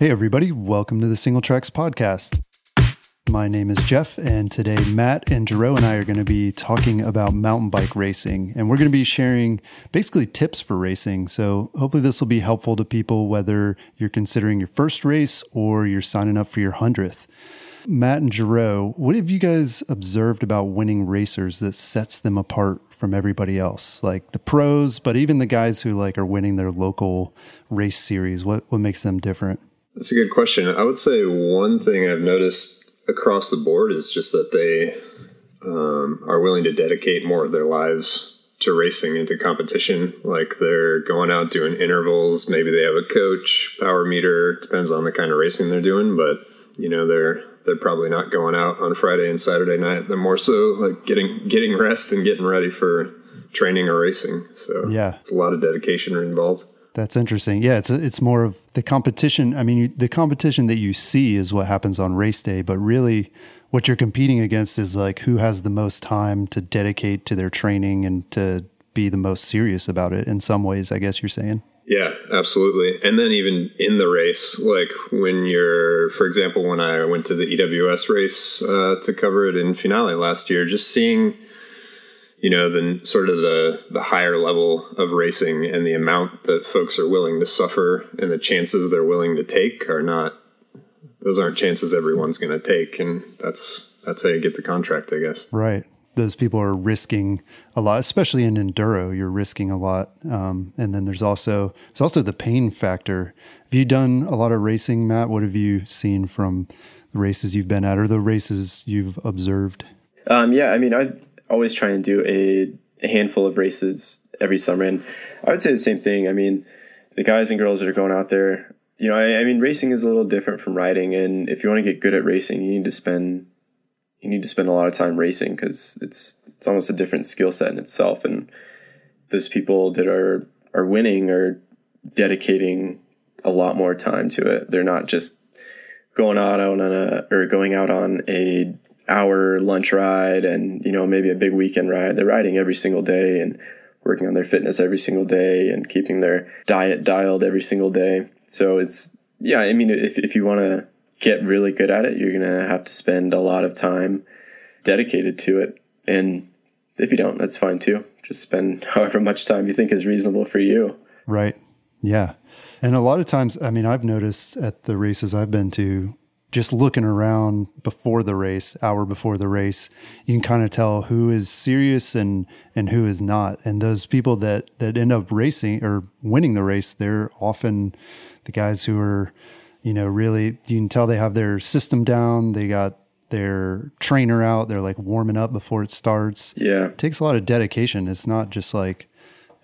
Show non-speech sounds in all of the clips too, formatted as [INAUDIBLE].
Hey, everybody, welcome to the Singletracks Podcast. My name is Jeff, and today Matt and Jero and I are going to be talking about mountain bike racing, and we're going to be sharing basically tips for racing. So, hopefully, this will be helpful to people whether you're considering your first race or you're signing up for your 100th. Matt and Jero, what have you guys observed about winning racers that sets them apart from everybody else? Like the pros, but even the guys who like are winning their local race series, what, what makes them different? That's a good question. I would say one thing I've noticed across the board is just that they um, are willing to dedicate more of their lives to racing into competition. Like they're going out doing intervals. Maybe they have a coach, power meter. Depends on the kind of racing they're doing, but you know they're they're probably not going out on Friday and Saturday night. They're more so like getting getting rest and getting ready for training or racing. So yeah, it's a lot of dedication involved. That's interesting. Yeah, it's a, it's more of the competition. I mean, you, the competition that you see is what happens on race day, but really what you're competing against is like who has the most time to dedicate to their training and to be the most serious about it in some ways, I guess you're saying. Yeah, absolutely. And then even in the race, like when you're, for example, when I went to the EWS race uh, to cover it in Finale last year, just seeing you know, the sort of the the higher level of racing and the amount that folks are willing to suffer and the chances they're willing to take are not those aren't chances everyone's going to take and that's that's how you get the contract, I guess. Right. Those people are risking a lot, especially in enduro. You're risking a lot, um, and then there's also there's also the pain factor. Have you done a lot of racing, Matt? What have you seen from the races you've been at, or the races you've observed? Um, yeah, I mean, I always try and do a, a handful of races every summer. And I would say the same thing. I mean, the guys and girls that are going out there, you know, I, I, mean, racing is a little different from riding, and if you want to get good at racing, you need to spend you need to spend a lot of time racing because it's it's almost a different skill set in itself. And those people that are are winning are dedicating a lot more time to it. They're not just going out on a or going out on a hour lunch ride and you know maybe a big weekend ride. They're riding every single day and working on their fitness every single day and keeping their diet dialed every single day. So it's yeah i mean if, if you want to get really good at it you're going to have to spend a lot of time dedicated to it. And if you don't that's fine too. Just spend [LAUGHS] however much time you think is reasonable for you. Right. Yeah. And a lot of times i mean i've noticed at the races i've been to just looking around before the race, hour before the race, you can kind of tell who is serious and and who is not. And those people that that end up racing or winning the race, they're often the guys who are, you know, really you can tell they have their system down. They got their trainer out. They're like warming up before it starts. Yeah, it takes a lot of dedication. It's not just like,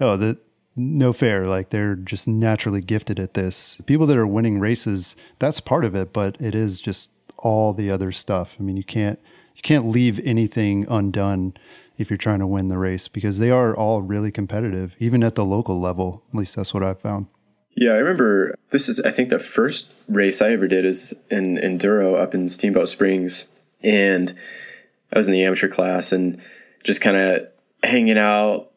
oh, the no fair. Like they're just naturally gifted at this. People that are winning races, that's part of it, but it is just all the other stuff. I mean, you can't you can't leave anything undone if you're trying to win the race because they are all really competitive, even at the local level. At least that's what I've found. Yeah, I remember this is I think the first race I ever did is in enduro up in Steamboat Springs, and I was in the amateur class and just kind of hanging out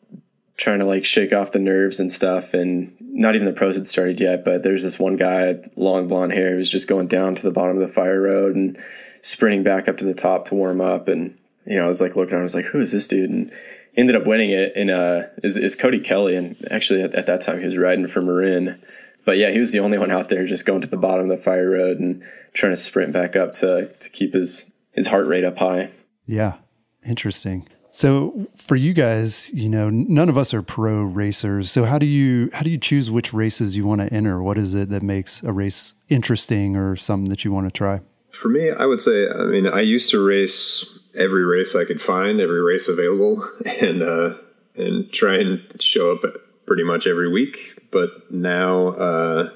trying to like shake off the nerves and stuff. And not even the pros had started yet, but there's this one guy, long blonde hair, who was just going down to the bottom of the fire road and sprinting back up to the top to warm up. And, you know, I was like looking, I was like, who is this dude? And ended up winning it in uh is, is Cody Kelley. And actually at, at that time he was riding for Marin. But yeah, he was the only one out there just going to the bottom of the fire road and trying to sprint back up to to keep his his heart rate up high. Yeah. Interesting. So for you guys, you know, none of us are pro racers. So how do you how do you choose which races you want to enter? What is it that makes a race interesting or something that you want to try? For me, I would say, I mean, I used to race every race I could find, every race available, [LAUGHS] and uh, and try and show up pretty much every week. But now uh,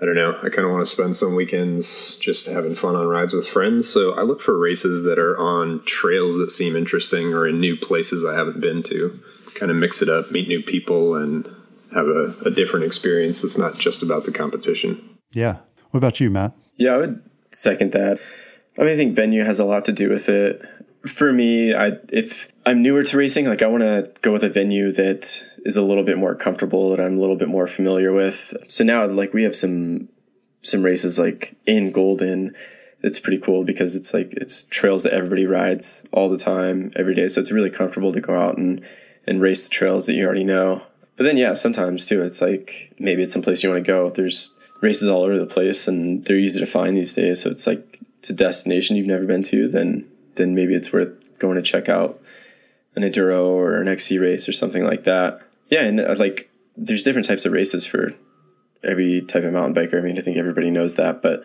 I don't know. I kind of want to spend some weekends just having fun on rides with friends. So I look for races that are on trails that seem interesting or in new places I haven't been to. Kind of mix it up, meet new people, and have a, a different experience that's not just about the competition. Yeah. What about you, Matt? Yeah, I would second that. I mean, I think venue has a lot to do with it. For me, I if I'm newer to racing, like I want to go with a venue that is a little bit more comfortable that I'm a little bit more familiar with. So now, like we have some some races like in Golden. It's pretty cool because it's like it's trails that everybody rides all the time, every day. So it's really comfortable to go out and and race the trails that you already know. But then, yeah, sometimes too, it's like maybe it's some place you want to go. There's races all over the place, and they're easy to find these days. So it's like it's a destination you've never been to, then then maybe it's worth going to check out an enduro or an XC race or something like that. Yeah, and uh, like there's different types of races for every type of mountain biker. I mean, I think everybody knows that, but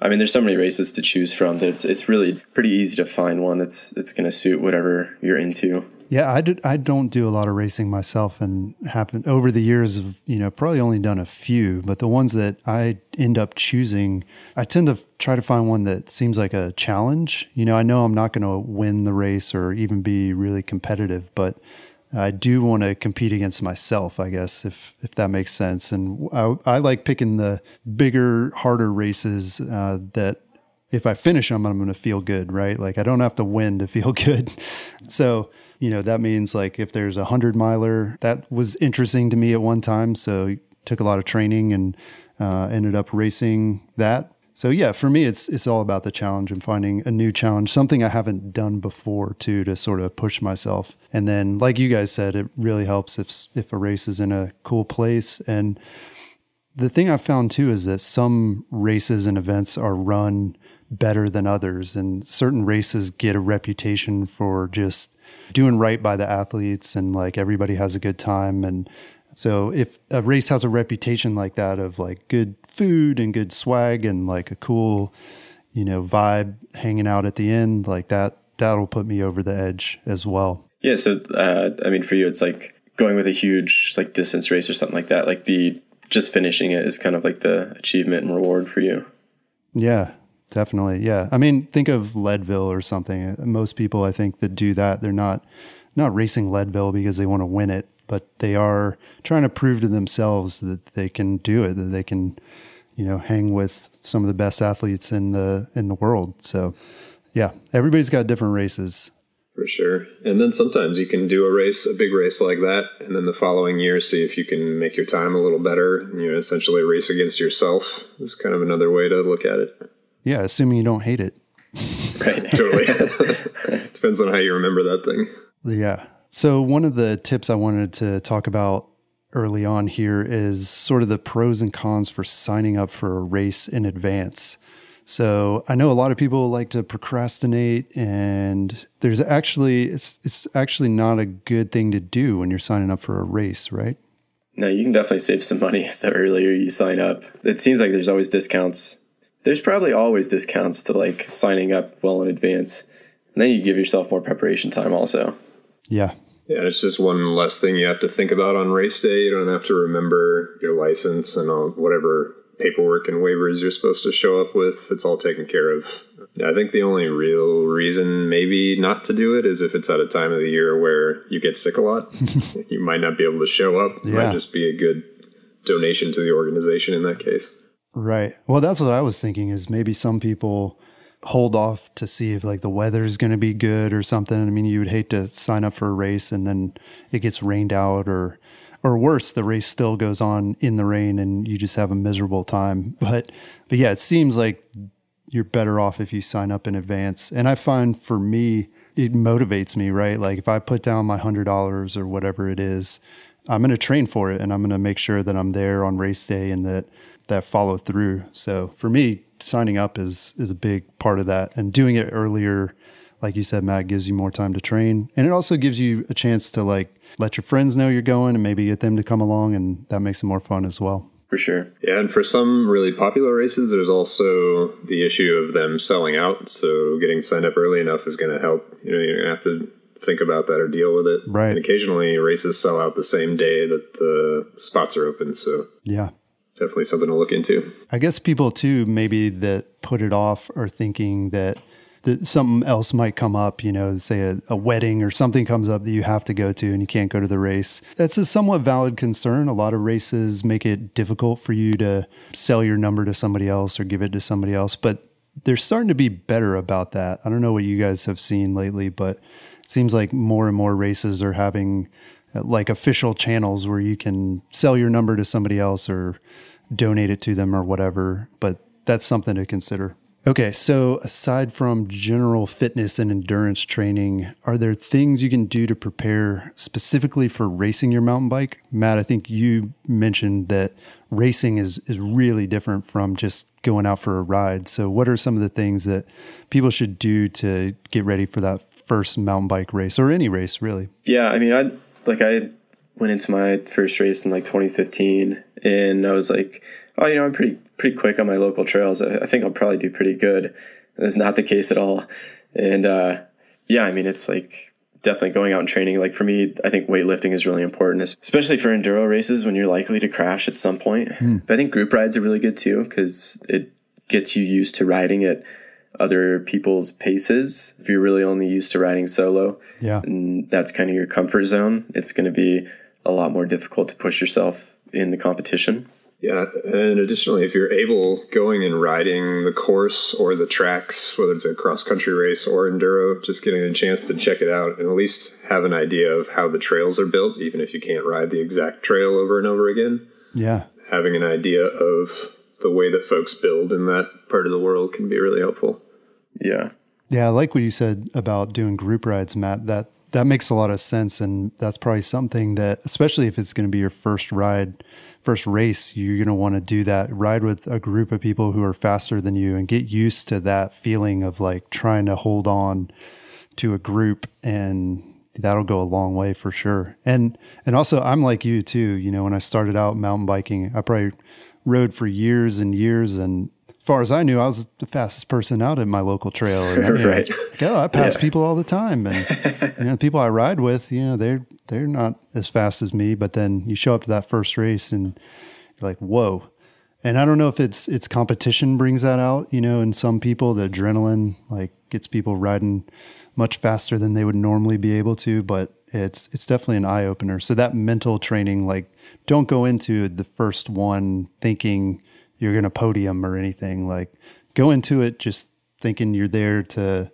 I mean, there's so many races to choose from that it's it's really pretty easy to find one that's that's going to suit whatever you're into. Yeah, I did. I don't do a lot of racing myself, and happen over the years of you know probably only done a few, but the ones that I end up choosing, I tend to try to find one that seems like a challenge. You know, I know I'm not going to win the race or even be really competitive, but I do want to compete against myself, I guess, if if that makes sense. And I, I like picking the bigger, harder races uh, that if I finish them, I'm going to feel good, right? Like I don't have to win to feel [LAUGHS] good. So you know, that means like if there's a hundred miler, that was interesting to me at one time. So took a lot of training and uh, ended up racing that. So yeah, for me, it's it's all about the challenge and finding a new challenge, something I haven't done before too, to sort of push myself. And then, like you guys said, it really helps if if a race is in a cool place. And the thing I've found too is that some races and events are run better than others, and certain races get a reputation for just doing right by the athletes and like everybody has a good time. And so if a race has a reputation like that of like good food and good swag and like a cool you know vibe hanging out at the end like that that'll put me over the edge as well. Yeah so uh, i mean for you it's like going with a huge like distance race or something like that like the just finishing it is kind of like the achievement and reward for you? Yeah Definitely. Yeah. I mean, think of Leadville or something. Most people I think that do that, they're not not racing Leadville because they want to win it, but they are trying to prove to themselves that they can do it, that they can, you know, hang with some of the best athletes in the in the world. So, yeah, everybody's got different races. For sure. And then sometimes you can do a race, a big race like that, and then the following year see if you can make your time a little better. You know, essentially race against yourself is kind of another way to look at it. Yeah, assuming you don't hate it. [LAUGHS] Right. totally. [LAUGHS] Depends on how you remember that thing. Yeah. So, one of the tips I wanted to talk about early on here is sort of the pros and cons for signing up for a race in advance. So, I know a lot of people like to procrastinate and there's actually it's it's actually not a good thing to do when you're signing up for a race, right? No, you can definitely save some money [LAUGHS] the earlier you sign up. It seems like there's always discounts there's probably always discounts to like signing up well in advance. And then you give yourself more preparation time also. Yeah. Yeah, it's just one less thing you have to think about on race day. You don't have to remember your license and all, whatever paperwork and waivers you're supposed to show up with. It's all taken care of. I think the only real reason maybe not to do it is if it's at a time of the year where you get sick a lot. [LAUGHS] you might not be able to show up. It yeah. might just be a good donation to the organization in that case. Right. Well, that's what I was thinking is maybe some people hold off to see if like the weather's going to be good or something. I mean, you would hate to sign up for a race and then it gets rained out or or worse, the race still goes on in the rain and you just have a miserable time. [LAUGHS] But but yeah, it seems like you're better off if you sign up in advance. And I find for me, it motivates me, right? Like if I put down my hundred dollars or whatever it is, I'm going to train for it and I'm going to make sure that I'm there on race day and that that follow through. So for me, signing up is is a big part of that, and doing it earlier, like you said, Matt, gives you more time to train, and it also gives you a chance to like let your friends know you're going, and maybe get them to come along, and that makes it more fun as well. For sure. Yeah, and for some really popular races, there's also the issue of them selling out. So getting signed up early enough is going to help. You know, you're going to have to think about that or deal with it. Right. And occasionally races sell out the same day that the spots are open. So yeah, definitely something to look into. I guess people too, maybe that put it off are thinking that that something else might come up, you know, say a, a, wedding or something comes up that you have to go to and you can't go to the race. That's a somewhat valid concern. A lot of races make it difficult for you to sell your number to somebody else or give it to somebody else, but they're starting to be better about that. I don't know what you guys have seen lately, but it seems like more and more races are having like official channels where you can sell your number to somebody else or donate it to them or whatever. But that's something to consider. Okay, so aside from general fitness and endurance training, are there things you can do to prepare specifically for racing your mountain bike? Matt, I think you mentioned that racing is is really different from just going out for a ride. So what are some of the things that people should do to get ready for that first mountain bike race or any race really? Yeah, I mean, I like I went into my first race in like 2015 and I was like, oh, you know, I'm pretty pretty quick on my local trails. I, I think I'll probably do pretty good. That's not the case at all. And uh, yeah, I mean, it's like definitely going out and training. Like for me, I think weightlifting is really important, especially for enduro races when you're likely to crash at some point. Mm. But I think group rides are really good too because it gets you used to riding at other people's paces. If you're really only used to riding solo, yeah, and that's kind of your comfort zone, it's going to be a lot more difficult to push yourself in the competition. Yeah, and additionally, if you're able going and riding the course or the tracks, whether it's a cross country race or enduro, just getting a chance to check it out and at least have an idea of how the trails are built, even if you can't ride the exact trail over and over again. Yeah, having an idea of the way that folks build in that part of the world can be really helpful. Yeah, yeah, I like what you said about doing group rides, Matt. That that makes a lot of sense, and that's probably something that, especially if it's going to be your first ride first race, you're going to want to do that. Ride with a group of people who are faster than you and get used to that feeling of like trying to hold on to a group and that'll go a long way for sure. And and also I'm like you too, you know, when I started out mountain biking, I probably rode for years and years and as far as I knew, I was the fastest person out at my local trail. And, [LAUGHS] you know, right. like, oh, I pass yeah. people all the time, and [LAUGHS] you know, the people I ride with, you know, they're they're not as fast as me. But then you show up to that first race, and you're like, whoa. And I don't know if it's it's competition brings that out, you know, in some people, the adrenaline like gets people riding much faster than they would normally be able to. But it's it's definitely an eye opener. So that mental training, like, don't go into the first one thinking you're to podium or anything. Like go into it just thinking you're there to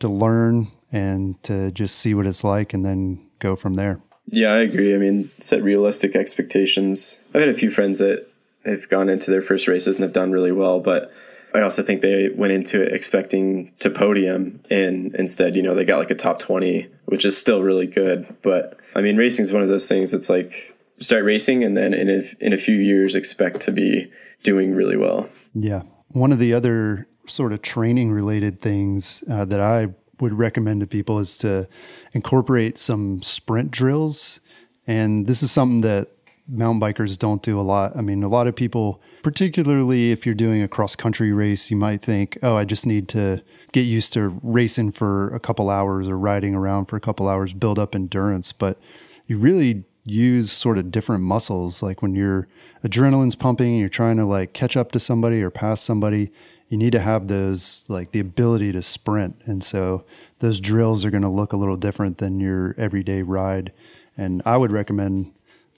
to learn and to just see what it's like and then go from there. Yeah, I agree. I mean, set realistic expectations. I've had a few friends that have gone into their first races and have done really well, but I also think they went into it expecting to podium and instead, you know, they got like a top 20, which is still really good. But I mean, racing is one of those things that's like start racing and then in a, in a few years expect to be doing really well. Yeah. One of the other sort of training related things uh, that I would recommend to people is to incorporate some sprint drills. And this is something that mountain bikers don't do a lot. I mean, a lot of people, particularly if you're doing a cross country race, you might think, oh, I just need to get used to racing for a couple hours or riding around for a couple hours, build up endurance. But you really use sort of different muscles. Like when your adrenaline's pumping and you're trying to like catch up to somebody or pass somebody, you need to have those like the ability to sprint. And so those drills are going to look a little different than your everyday ride. And I would recommend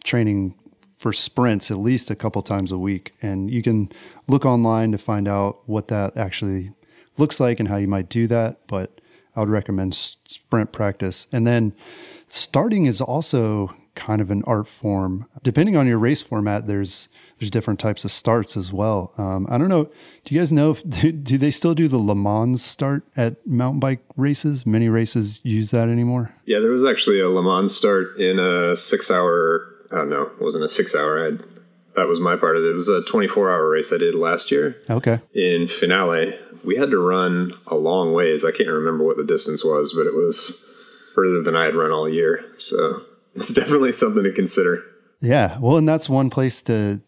training for sprints at least a couple times a week. And you can look online to find out what that actually looks like and how you might do that. But I would recommend sprint practice. And then starting is also kind of an art form. Depending on your race format, there's there's different types of starts as well. Um, I don't know. Do you guys know if [LAUGHS] do they still do the Le Mans start at mountain bike races? Many races use that anymore. Yeah, there was actually a Le Mans start in a six hour. I don't know. It wasn't a six hour. I that was my part of it. It was a 24 hour race I did last year. Okay. In Finale, we had to run a long ways. I can't remember what the distance was, but it was further than I had run all year. So [LAUGHS] it's definitely something to consider. Yeah. Well, and that's one place to,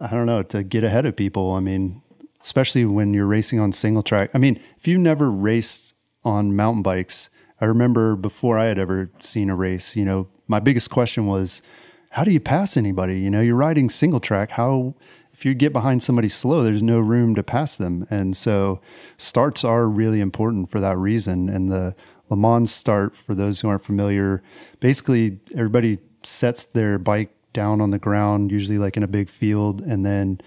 I don't know, to get ahead of people. I mean, especially when you're racing on single track. I mean, if you never raced on mountain bikes, I remember before I had ever seen a race, you know, my biggest question was, how do you pass anybody? You know, you're riding single track. How, if you get behind somebody slow, there's no room to pass them. And so starts are really important for that reason. And the Le Mans start, for those who aren't familiar, basically everybody sets their bike down on the ground, usually like in a big field. And then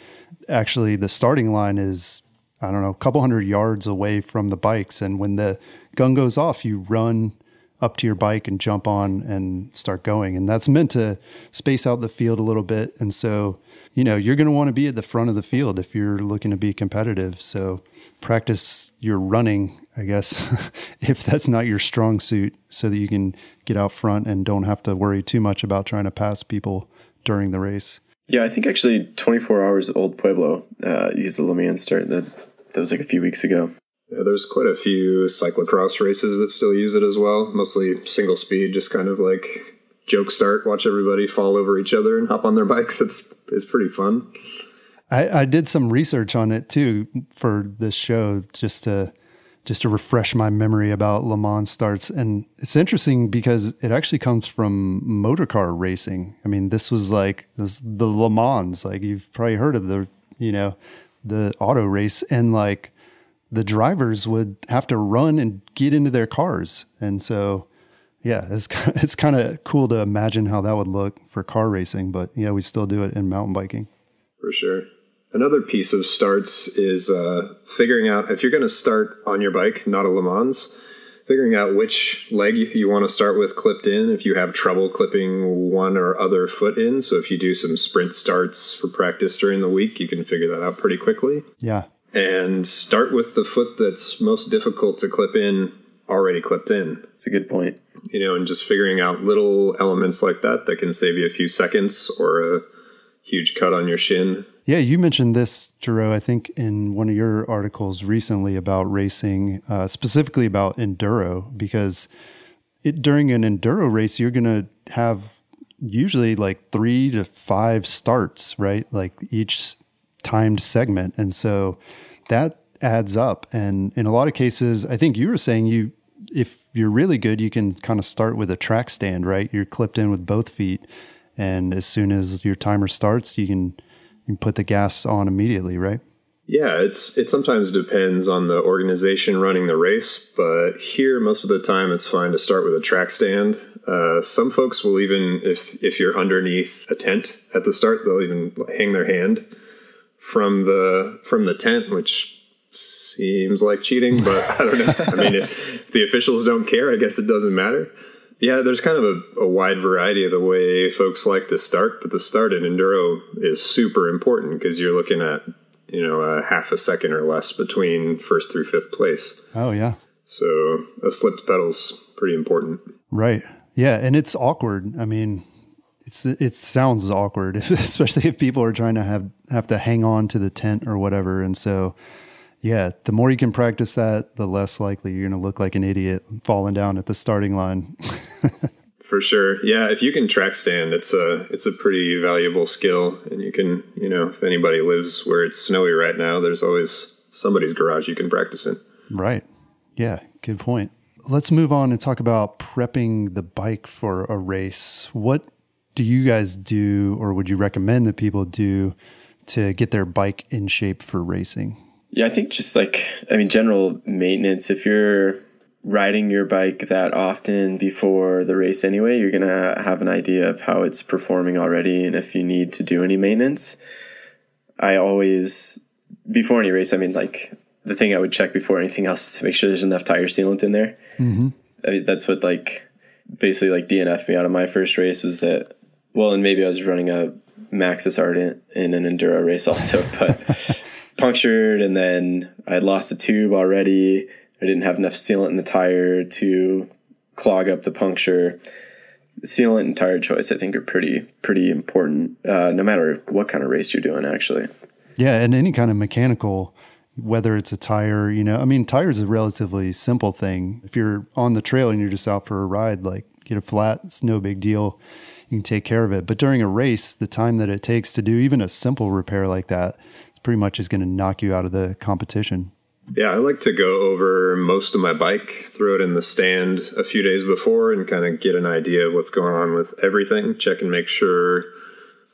actually the starting line is, I don't know, a couple hundred yards away from the bikes. And when the gun goes off, you run up to your bike and jump on and start going. And that's meant to space out the field a little bit. And so, you know, you're going to want to be at the front of the field if you're looking to be competitive. So practice your running, I guess, [LAUGHS] if that's not your strong suit, so that you can get out front and don't have to worry too much about trying to pass people during the race. Yeah, I think actually 24 Hours at Old Pueblo uh, used the Le Mans start. That, that was like a few weeks ago. Yeah, there's quite a few cyclocross races that still use it as well. Mostly single speed, just kind of like joke start, watch everybody fall over each other and hop on their [LAUGHS] bikes. It's it's pretty fun. I, I did some research on it too for this show, just to just to refresh my memory about Le Mans starts. And it's interesting because it actually comes from motorcar racing. I mean, this was like this the Le Mans, like you've probably heard of the you know the auto race and like the drivers would have to run and get into their cars. And so, yeah, it's, [LAUGHS] it's kind of cool to imagine how that would look for car racing, but yeah, we still do it in mountain biking. For sure. Another piece of starts is uh, figuring out if you're going to start on your bike, not a Le Mans, figuring out which leg you want to start with clipped in if you have trouble clipping one or other foot in. So if you do some sprint starts for practice during the week, you can figure that out pretty quickly. Yeah and start with the foot that's most difficult to clip in already clipped in. It's a good point. You know, and just figuring out little elements like that that can save you a few seconds or a huge cut on your shin. Yeah, you mentioned this, Jero, I think in one of your articles recently about racing, uh, specifically about enduro, because it, during an enduro race, you're going to have usually like three to five starts, right? Like each timed segment. And so that adds up. And in a lot of cases, I think you were saying you, if you're really good, you can kind of start with a track stand, right? You're clipped in with both feet. And as soon as your timer starts, you can, you can put the gas on immediately, right? Yeah, it's it sometimes depends on the organization running the race, but here most of the time it's fine to start with a track stand. Uh, some folks will even if if you're underneath a tent at the start, they'll even hang their hand from the from the tent, which seems like cheating, but I don't know. I mean, if, [LAUGHS] if, the officials don't care, I guess it doesn't matter. Yeah, there's kind of a, a, wide variety of the way folks like to start, but the start in enduro is super important because you're looking at you know a half a second or less between first through fifth place. Oh yeah. So a slipped pedal's pretty important. Right. Yeah, and it's awkward. I mean, it's it sounds awkward, [LAUGHS] especially if people are trying to have have to hang on to the tent or whatever. And so, yeah, the more you can practice that, the less likely you're going to look like an idiot falling down at the starting line. [LAUGHS] For sure, yeah. If you can track stand, it's a it's a pretty valuable skill, and you can you know if anybody lives where it's snowy right now, there's always somebody's garage you can practice in. Right. Yeah. Good point. Let's move on and talk about prepping the bike for a race. What do you guys do, or would you recommend that people do to get their bike in shape for racing? Yeah, I think just like, I mean, general maintenance, if you're riding your bike that often before the race anyway, you're going to have an idea of how it's performing already and if you need to do any maintenance. I always, before any race, I mean, like the thing I would check before anything else is to make sure there's enough tire sealant in there. Mm-hmm. I mean, that's what like basically like DNF me out of my first race was that well, and maybe I was running a Maxxis Ardent in an enduro race also, [LAUGHS] but punctured, and then I had lost the tube already. I didn't have enough sealant in the tire to clog up the puncture. Sealant and tire choice, I think, are pretty pretty important, uh, no matter what kind of race you're doing. Actually, yeah, and any kind of mechanical whether it's a tire, you know, I mean, tires is a relatively simple thing. If you're on the trail and you're just out for a ride, like get a flat, it's no big deal you can take care of it. But during a race, the time that it takes to do even a simple repair like that, pretty much is going to knock you out of the competition. Yeah, I like to go over most of my bike, throw it in the stand a few days before, and kind of get an idea of what's going on with everything. Check and make sure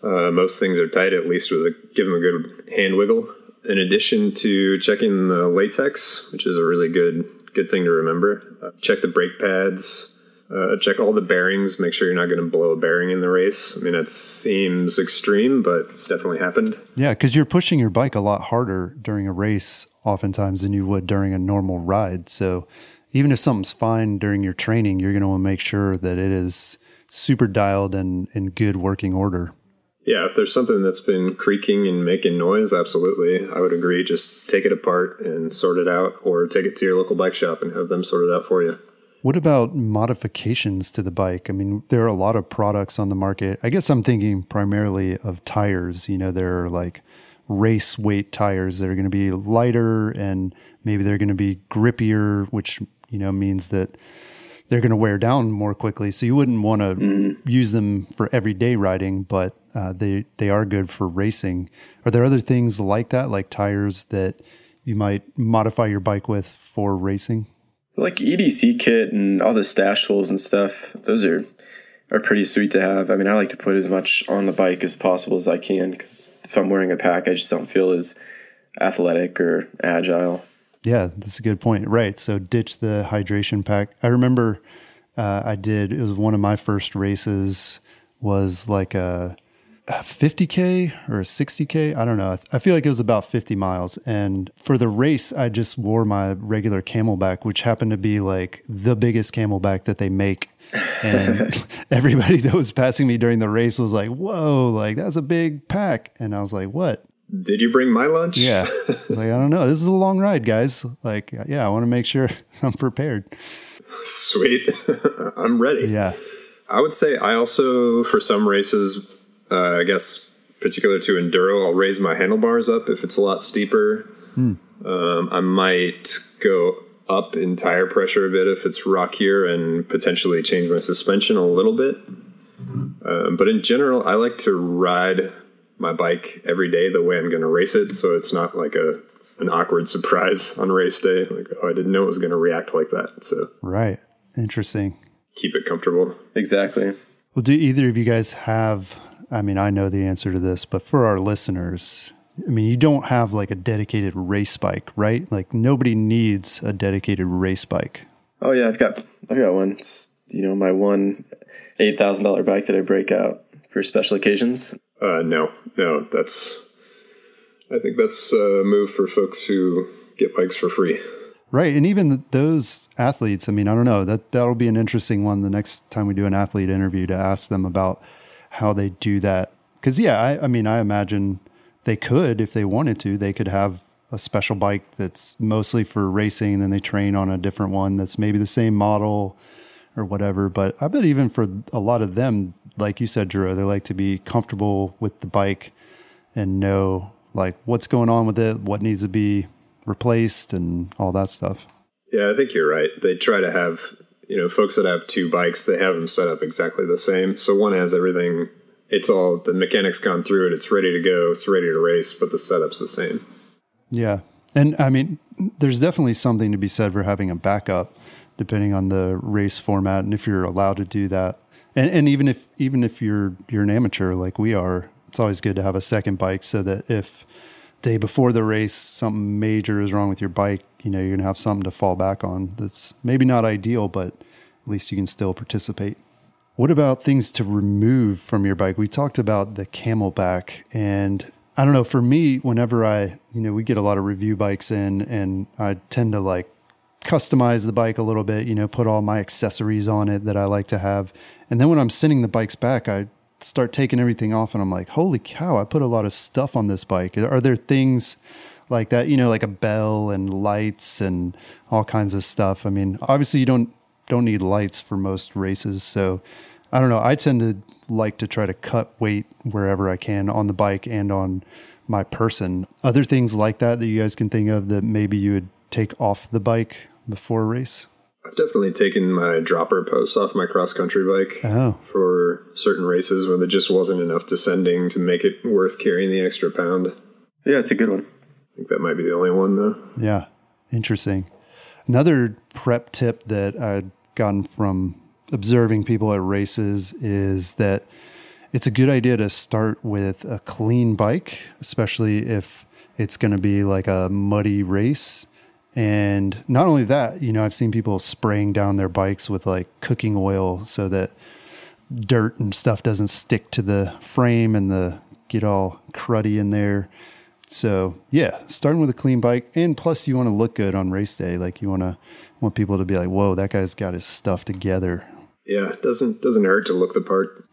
uh, most things are tight, at least with a give them a good hand wiggle. In addition to checking the latex, which is a really good good thing to remember, uh, check the brake pads. Uh, check all the bearings. Make sure you're not going to blow a bearing in the race. I mean, that seems extreme, but it's definitely happened. Yeah, because you're pushing your bike a lot harder during a race, oftentimes, than you would during a normal ride. So even if something's fine during your training, you're going to want to make sure that it is super dialed and in good working order. Yeah, if there's something that's been creaking and making noise, absolutely. I would agree. Just take it apart and sort it out, or take it to your local bike shop and have them sort it out for you. What about modifications to the bike? I mean, there are a lot of products on the market. I guess I'm thinking primarily of tires. You know, there are like race weight tires that are going to be lighter and maybe they're going to be grippier, which, you know, means that they're going to wear down more quickly. So you wouldn't want to mm. use them for everyday riding, but uh, they they are good for racing. Are there other things like that, like tires that you might modify your bike with for racing? Like EDC kit and all the stash tools and stuff. Those are are pretty sweet to have. I mean, I like to put as much on the bike as possible as I can because if I'm wearing a pack, I just don't feel as athletic or agile. Yeah, that's a good point. Right. So ditch the hydration pack. I remember uh, I did, it was one of my first races was like a, a 50K or 60K. I don't know. I feel like it was about 50 miles. And for the race, I just wore my regular CamelBak, which happened to be like the biggest CamelBak that they make. And [LAUGHS] [LAUGHS] everybody that was passing me during the race was like, whoa, like that's a big pack. And I was like, what? did you bring my lunch? Yeah. [LAUGHS] like, I don't know. This is a long ride, guys. Like, yeah, I want to make sure I'm prepared. Sweet. I'm ready. Yeah. I would say I also, for some races, uh, I guess particular to enduro, I'll raise my handlebars up if it's a lot steeper. Hmm. Um, I might go up in tire pressure a bit if it's rockier and potentially change my suspension a little bit. Um, but in general, I like to ride my bike every day the way I'm going to race it, so it's not like a an awkward [LAUGHS] surprise on race day. Like, oh, I didn't know it was going to react like that. So right, interesting. Keep it comfortable. Exactly. Well, do either of you guys have? I mean, I know the answer to this, but for our listeners, I mean, you don't have like a dedicated race bike, right? Like nobody needs a dedicated race bike. Oh yeah, I've got I've got one. It's you know my one eight thousand dollar bike that I break out for special occasions. Uh, no, no, that's. I think that's a move for folks who get bikes for free. Right, and even those athletes. I mean, I don't know that that'll be an interesting one the next time we do an athlete interview to ask them about how they do that. Because yeah, I, I mean, I imagine they could if they wanted to. They could have a special bike that's mostly for racing, and then they train on a different one that's maybe the same model or whatever. But I bet even for a lot of them, like you said, Drew, they like to be comfortable with the bike and know like what's going on with it, what needs to be replaced, and all that stuff. Yeah, I think you're right. They try to have you know folks that have two bikes, they have them set up exactly the same. So one has everything. It's all the mechanics gone through it. It's ready to go. It's ready to race, but the setup's the same. Yeah, and I mean, there's definitely something to be said for having a backup, depending on the race format, and if you're allowed to do that and and even if even if you're you're an amateur like we are, it's always good to have a second bike so that if day before the race something major is wrong with your bike, you know you're gonna have something to fall back on. That's maybe not ideal, but at least you can still participate. What about things to remove from your bike? We talked about the CamelBak and I don't know, for me, whenever I, you know, we get a lot of review bikes in and I tend to like customize the bike a little bit, you know, put all my accessories on it that I like to have. And then when I'm sending the bikes back, I start taking everything off and I'm like, holy cow, I put a lot of stuff on this bike. Are there things like that, you know, like a bell and lights and all kinds of stuff? I mean, obviously you don't don't need lights for most races, so I don't know. I tend to like to try to cut weight wherever I can on the bike and on my person. Other things like that that you guys can think of that maybe you would take off the bike before a race? I've definitely taken my dropper posts off my cross country bike oh. for certain races where there just wasn't enough descending to make it worth carrying the extra pound. Yeah, it's a good one. I think that might be the only one though. Yeah, interesting. Another prep tip that I'd gotten from observing people at races is that it's a good idea to start with a clean bike, especially if it's going to be like a muddy race. And not only that, you know, I've seen people spraying down their bikes with like cooking oil so that dirt and stuff doesn't stick to the frame and the get all cruddy in there. So yeah, starting with a clean bike, and plus you want to look good on race day. Like you want to want people to be like, "Whoa, that guy's got his stuff together." Yeah, it doesn't doesn't hurt to look the part.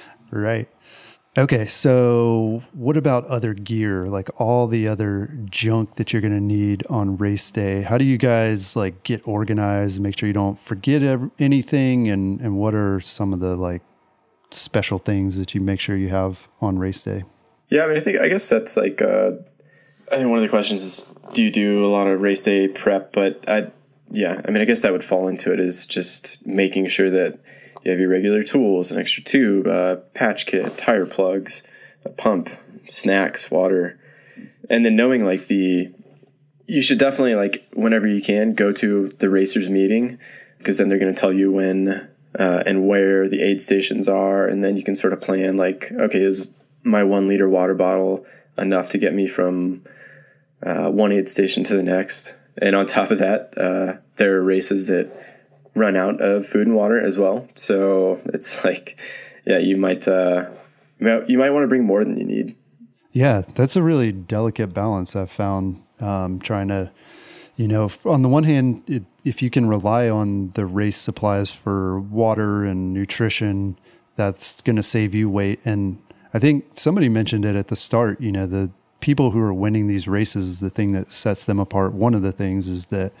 [LAUGHS] right. Okay, so what about other gear, like all the other junk that you're going to need on race day? How do you guys like get organized, and make sure you don't forget anything, and and what are some of the like special things that you make sure you have on race day? Yeah, I mean, I think I guess that's like uh, I think one of the questions is, do you do a lot of race day prep? But I, yeah, I mean, I guess that would fall into it is just making sure that you have your regular tools, an extra tube, uh, patch kit, tire plugs, a pump, snacks, water, and then knowing like the, you should definitely like whenever you can go to the racers meeting because then they're going to tell you when uh, and where the aid stations are, and then you can sort of plan like, okay, is my one liter water bottle enough to get me from uh, one aid station to the next? And on top of that, uh, there are races that run out of food and water as well. So it's [LAUGHS] like, yeah, you might uh, you might want to bring more than you need. Yeah, that's a really delicate balance I've found um, trying to, you know, on the one hand, it, if you can rely on the race supplies for water and nutrition, that's going to save you weight. And I think somebody mentioned it at the start, you know, the people who are winning these races, the thing that sets them apart, one of the things is that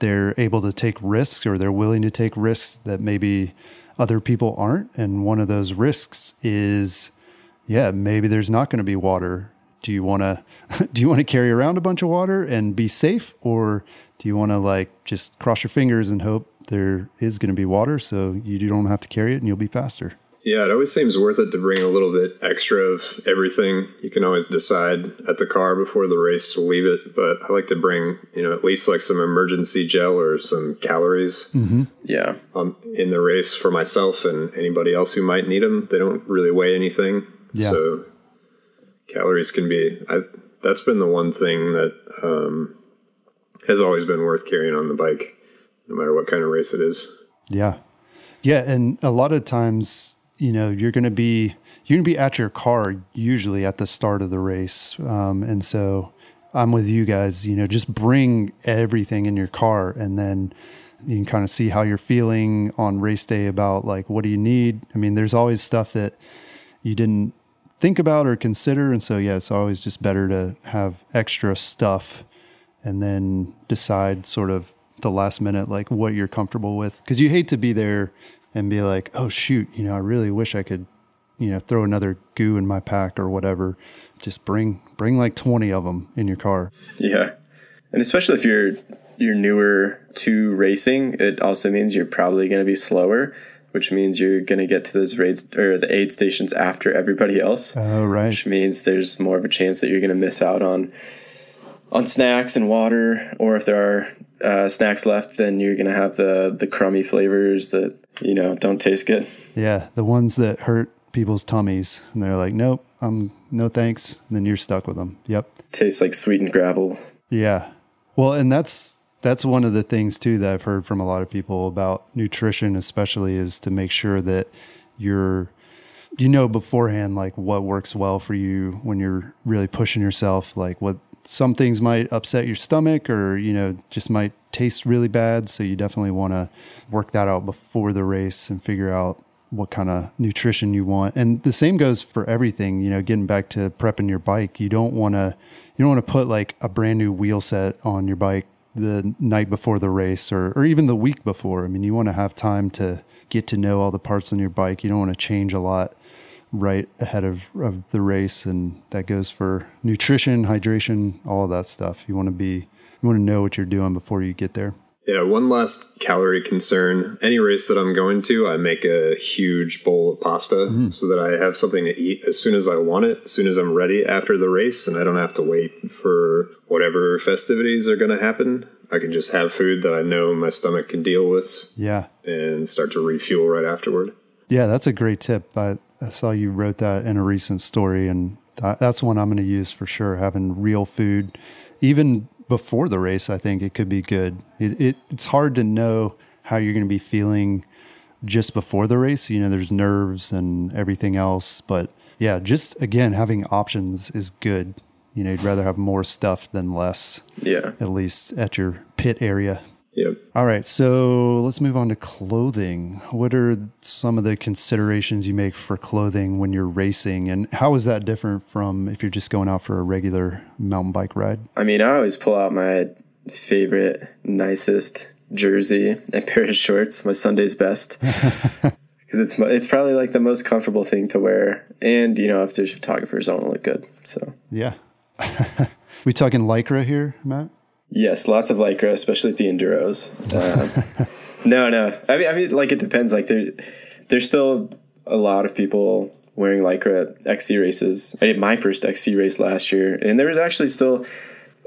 they're able to take risks or they're willing to take risks that maybe other people aren't. And one of those risks is, yeah, maybe there's not going to be water. Do you want to [LAUGHS] do you want to carry around a bunch of water and be safe or do you want to like just cross your fingers and hope there is going to be water so you don't have to carry it and you'll be faster? Yeah, it always seems worth it to bring a little bit extra of everything. You can always decide at the car before the race to leave it, but I like to bring, you know, at least like some emergency gel or some calories. Mm-hmm. Yeah. Um, in the race for myself and anybody else who might need them. They don't really weigh anything. Yeah. So calories can be, I, that's been the one thing that um, has always been worth carrying on the bike, no matter what kind of race it is. Yeah. Yeah. And a lot of times, you know you're going to be you're going to be at your car usually at the start of the race. Um, and so i'm with you guys you know just bring everything in your car and then you can kind of see how you're feeling on race day about like what do you need? I mean there's always stuff that you didn't think about or consider. And so yeah it's always just better to have extra stuff and then decide sort of the last minute like what you're comfortable with. Because you hate to be there and be like, oh shoot, you know, I really wish I could, you know, throw another goo in my pack or whatever. Just bring bring like twenty of them in your car. Yeah, and especially if you're you're newer to racing, it also means you're probably going to be slower, which means you're going to get to those raids or the aid stations after everybody else. Oh, right. Which means there's more of a chance that you're going to miss out on on snacks and water, or if there are uh, snacks left, then you're going to have the the crummy flavors that you know, don't taste good. Yeah, the ones that hurt people's tummies, and they're like, "Nope, I'm no thanks." And then you're stuck with them. Yep, tastes like sweetened gravel. Yeah, well, and that's that's one of the things too that I've heard from a lot of people about nutrition, especially, is to make sure that you're you know beforehand like what works well for you when you're really pushing yourself like what some things might upset your stomach or you know just might taste really bad. So you definitely want to work that out before the race and figure out what kind of nutrition you want. And the same goes for everything you know getting back to prepping your bike. You don't want to you don't want to put like a brand new wheel set on your bike the night before the race or, or even the week before. I mean you want to have time to get to know all the parts on your bike. You don't want to change a lot right ahead of, of the race. And that goes for nutrition, hydration, all of that stuff. You want to be, you want to know what you're doing before you get there. Yeah, one last calorie concern. Any race that I'm going to, I make a huge bowl of pasta mm. so that I have something to eat as soon as I want it, as soon as I'm ready after the race, and I don't have to wait for whatever festivities are going to happen. I can just have food that I know my stomach can deal with. Yeah. And start to refuel right afterward. Yeah, that's a great tip. I I saw you wrote that in a recent story, and that's one I'm going to use for sure. Having real food, even before the race, I think it could be good. It, it it's hard to know how you're going to be feeling just before the race. You know, there's nerves and everything else, but yeah, just again having options is good. You know, you'd rather have more stuff than less. Yeah, at least at your pit area. Yep. All right. So let's move on to clothing. What are some of the considerations you make for clothing when you're racing? And how is that different from if you're just going out for a regular mountain bike ride? I mean, I always pull out my favorite, nicest jersey and [LAUGHS] pair of shorts, my Sunday's best. [LAUGHS] Because it's it's probably like the most comfortable thing to wear, and you know if there's photographers, I want to look good. So yeah, [LAUGHS] we talking lycra here, Matt? Yes, lots of lycra, especially at the enduros. Um, [LAUGHS] no, no. I mean, I mean, like it depends. Like there, there's still a lot of people wearing lycra at XC races. I did my first XC race last year, and there was actually still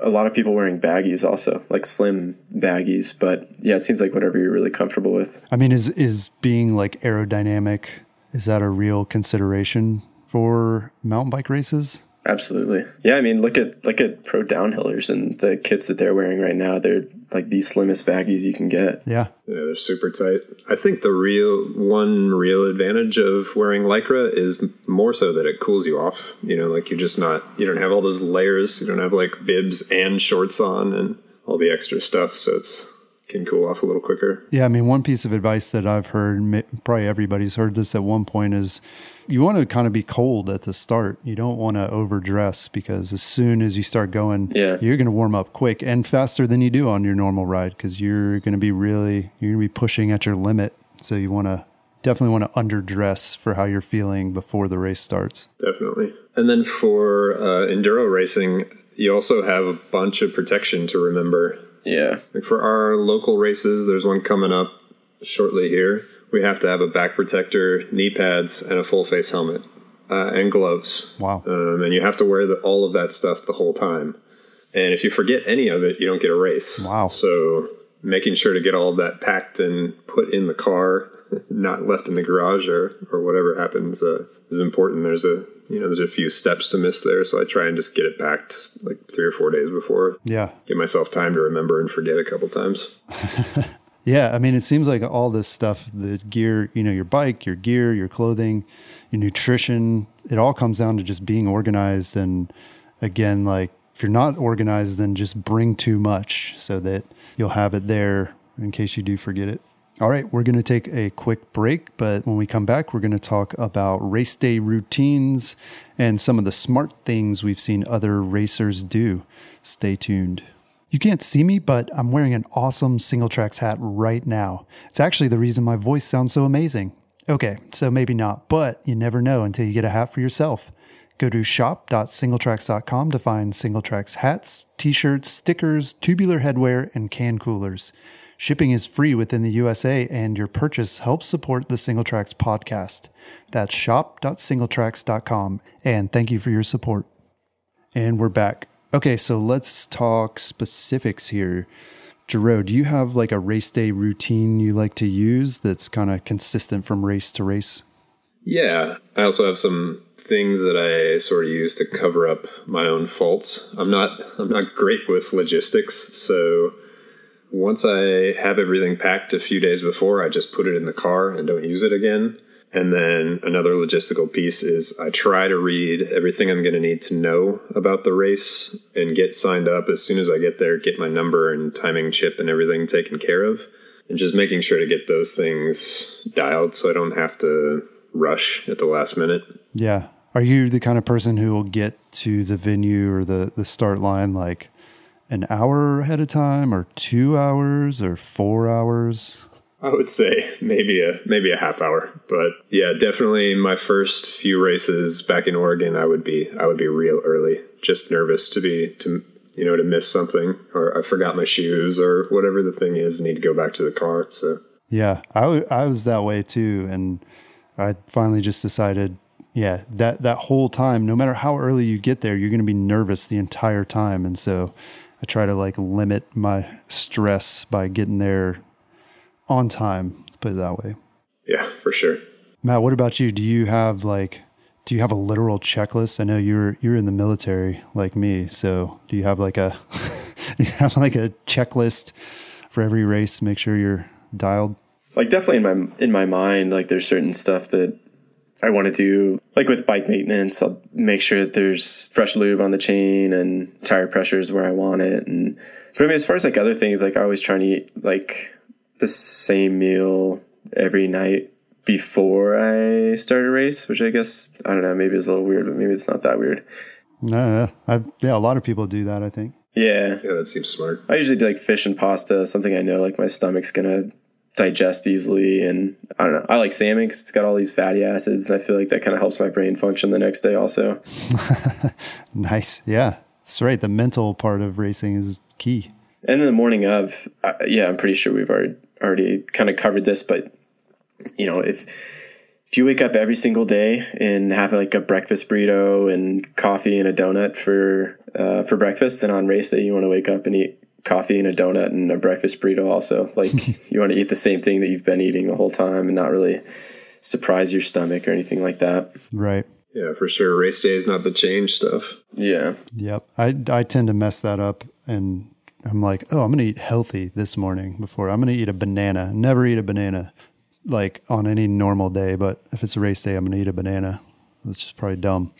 a lot of people wearing baggies, also like slim baggies. But yeah, it seems like whatever you're really comfortable with. I mean, is is being like aerodynamic? Is that a real consideration for mountain bike races? Absolutely. Yeah, I mean, look at look at pro downhillers and the kits that they're wearing right now. They're like the slimmest baggies you can get. Yeah. Yeah, they're super tight. I think the real one real advantage of wearing lycra is more so that it cools you off. You know, like you're just not you don't have all those layers. You don't have like bibs and shorts on and all the extra stuff, so it's can cool off a little quicker. Yeah, I mean, one piece of advice that I've heard, probably everybody's heard this at one point, is you want to kind of be cold at the start. You don't want to overdress because as soon as you start going, yeah. you're going to warm up quick and faster than you do on your normal ride because you're going to be really you're going to be pushing at your limit. So you want to definitely want to underdress for how you're feeling before the race starts. Definitely. And then for uh, enduro racing, you also have a bunch of protection to remember. Yeah. Like for our local races, there's one coming up shortly here we have to have a back protector, knee pads, and a full face helmet uh, and gloves. Wow! Um, and you have to wear the, all of that stuff the whole time. And if you forget any of it, you don't get a race. Wow! So making sure to get all of that packed and put in the car, [LAUGHS] not left in the garage or or whatever happens, uh, is important. There's a you know there's a few steps to miss there, so I try and just get it packed like three or four days before. Yeah. Give myself time to remember and forget a couple times. [LAUGHS] Yeah, I mean, it seems like all this stuff, the gear, you know, your bike, your gear, your clothing, your nutrition, it all comes down to just being organized. And again, like if you're not organized, then just bring too much so that you'll have it there in case you do forget it. All right, we're going to take a quick break, but when we come back, we're going to talk about race day routines and some of the smart things we've seen other racers do. Stay tuned. You can't see me, but I'm wearing an awesome Singletracks hat right now. It's actually the reason my voice sounds so amazing. Okay, so maybe not, but you never know until you get a hat for yourself. Go to shop.singletracks.com to find Singletracks hats, t shirts, stickers, tubular headwear, and can coolers. Shipping is free within the USA, and your purchase helps support the Singletracks podcast. That's shop.singletracks.com, and thank you for your support. And we're back. Okay, so let's talk specifics here. Jero, do you have like a race day routine you like to use that's kind of consistent from race to race? Yeah, I also have some things that I sort of use to cover up my own faults. I'm not I'm not great with logistics, so once I have everything packed a few days before, I just put it in the car and don't use it again. And then another logistical piece is I try to read everything I'm going to need to know about the race and get signed up as soon as I get there, get my number and timing chip and everything taken care of. And just making sure to get those things dialed so I don't have to rush at the last minute. Yeah. Are you the kind of person who will get to the venue or the, the start line like an hour ahead of time or two hours or four hours? I would say maybe a maybe a half hour, but yeah, definitely my first few races back in Oregon, I would be I would be real early, just nervous to be to you know to miss something or I forgot my shoes or whatever the thing is, need to go back to the car. So yeah, I, w- I was that way too, and I finally just decided, yeah, that that whole time, no matter how early you get there, you're going to be nervous the entire time, and so I try to like limit my stress by getting there on time. Put it that way. Yeah, for sure. Matt, what about you? Do you have like do you have a literal checklist? I know you're you're in the military like me, so do you have like a [LAUGHS] you have like a checklist for every race? Make sure you're dialed. Like definitely in my in my mind, like there's certain stuff that I want to do. Like with bike maintenance, I'll make sure that there's fresh lube on the chain and tire pressure is where I want it. And but I mean, as far as like other things, like I always try to eat like the same meal every night before I start a race, which I guess I don't know, maybe it's a little weird, but maybe it's not that weird. No, I've, yeah, a lot of people do that. I think. Yeah, Yeah, that seems smart. I usually do like fish and pasta, something I know like my stomach's gonna digest easily, and I don't know. I like salmon because it's got all these fatty acids, and I feel like that kind of helps my brain function the next day. Also, [LAUGHS] Nice. Yeah, that's right. The mental part of racing is key. and in the morning of, uh, yeah, I'm pretty sure we've already already kind of covered this, but you know if if you wake up every single day and have like a breakfast burrito and coffee and a donut for uh, for breakfast, then on race day you want to wake up and eat coffee and a donut and a breakfast burrito also. Like [LAUGHS] you want to eat the same thing that you've been eating the whole time and not really surprise your stomach or anything like that. Right. Yeah, for sure. Race day is not the change stuff. Yeah. Yep. I I tend to mess that up and I'm like, oh, I'm gonna eat healthy this morning before I'm gonna eat a banana. Never eat a banana like on any normal day, but if it's a race day, I'm gonna eat a banana. That's just probably dumb.